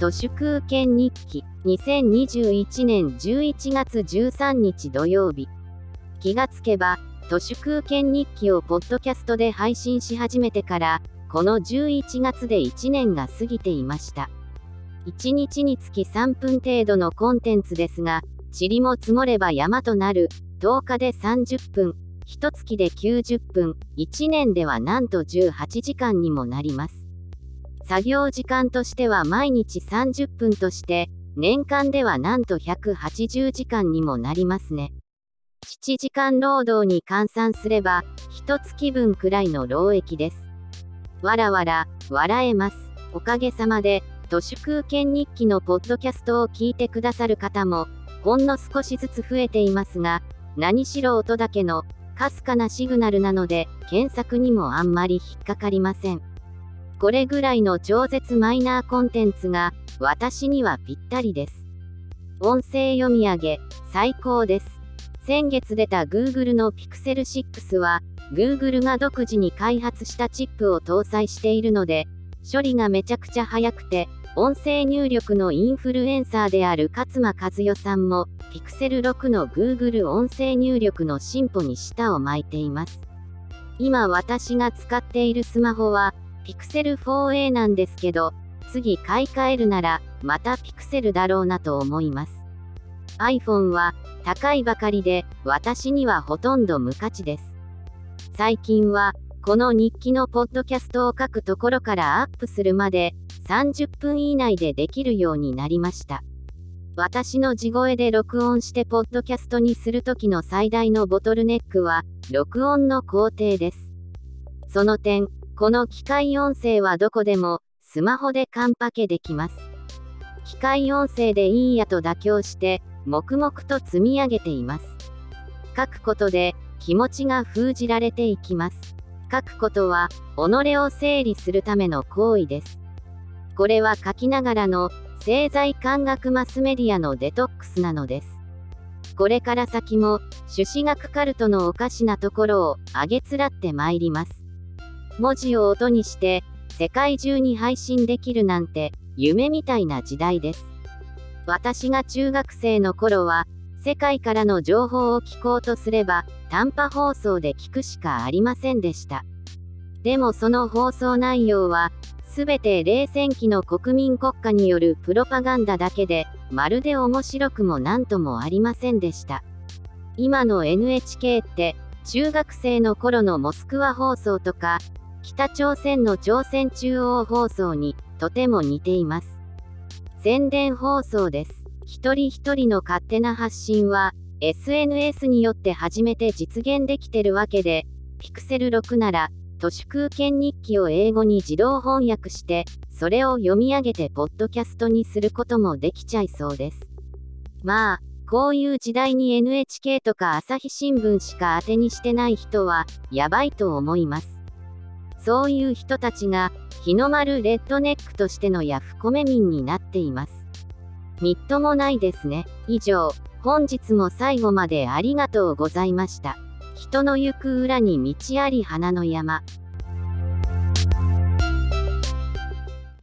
都市空権日記2021年11月13日土曜日気がつけば都市空権日記をポッドキャストで配信し始めてからこの11月で1年が過ぎていました1日につき3分程度のコンテンツですが塵も積もれば山となる10日で30分1月で90分1年ではなんと18時間にもなります作業時間としては毎日30分として、年間ではなんと180時間にもなりますね。7時間労働に換算すれば、一月分くらいの労役です。わらわら、笑えます。おかげさまで、都市空権日記のポッドキャストを聞いてくださる方も、ほんの少しずつ増えていますが、何しろ音だけの、かすかなシグナルなので、検索にもあんまり引っかかりません。これぐらいの超絶マイナーコンテンツが私にはぴったりです。音声読み上げ最高です。先月出た Google の Pixel 6は Google が独自に開発したチップを搭載しているので処理がめちゃくちゃ速くて音声入力のインフルエンサーである勝間和代さんも Pixel 6の Google 音声入力の進歩に舌を巻いています。今私が使っているスマホは Pixel 4a なんですけど、次買い替えるなら、また Pixel だろうなと思います。iPhone は高いばかりで、私にはほとんど無価値です。最近は、この日記のポッドキャストを書くところからアップするまで、30分以内でできるようになりました。私の地声で録音してポッドキャストにするときの最大のボトルネックは、録音の工程です。その点、この機械音声はどこでも、スマホでカンパケできます。機械音声でいいやと妥協して、黙々と積み上げています。書くことで、気持ちが封じられていきます。書くことは、己を整理するための行為です。これは書きながらの、製材感学マスメディアのデトックスなのです。これから先も、朱子学カルトのおかしなところを、あげつらってまいります。文字を音にして世界中に配信できるなんて夢みたいな時代です。私が中学生の頃は世界からの情報を聞こうとすれば短波放送で聞くしかありませんでした。でもその放送内容は全て冷戦期の国民国家によるプロパガンダだけでまるで面白くも何ともありませんでした。今の NHK って中学生の頃のモスクワ放送とか北朝鮮の朝鮮中央放送にとても似ています。宣伝放送です。一人一人の勝手な発信は SNS によって初めて実現できてるわけで、Pixel 6なら都市空権日記を英語に自動翻訳して、それを読み上げてポッドキャストにすることもできちゃいそうです。まあ、こういう時代に NHK とか朝日新聞しか当てにしてない人は、やばいと思います。そういう人たちが、日の丸レッドネックとしてのヤフコメ民になっています。みっともないですね。以上、本日も最後までありがとうございました。人の行く裏に道あり花の山。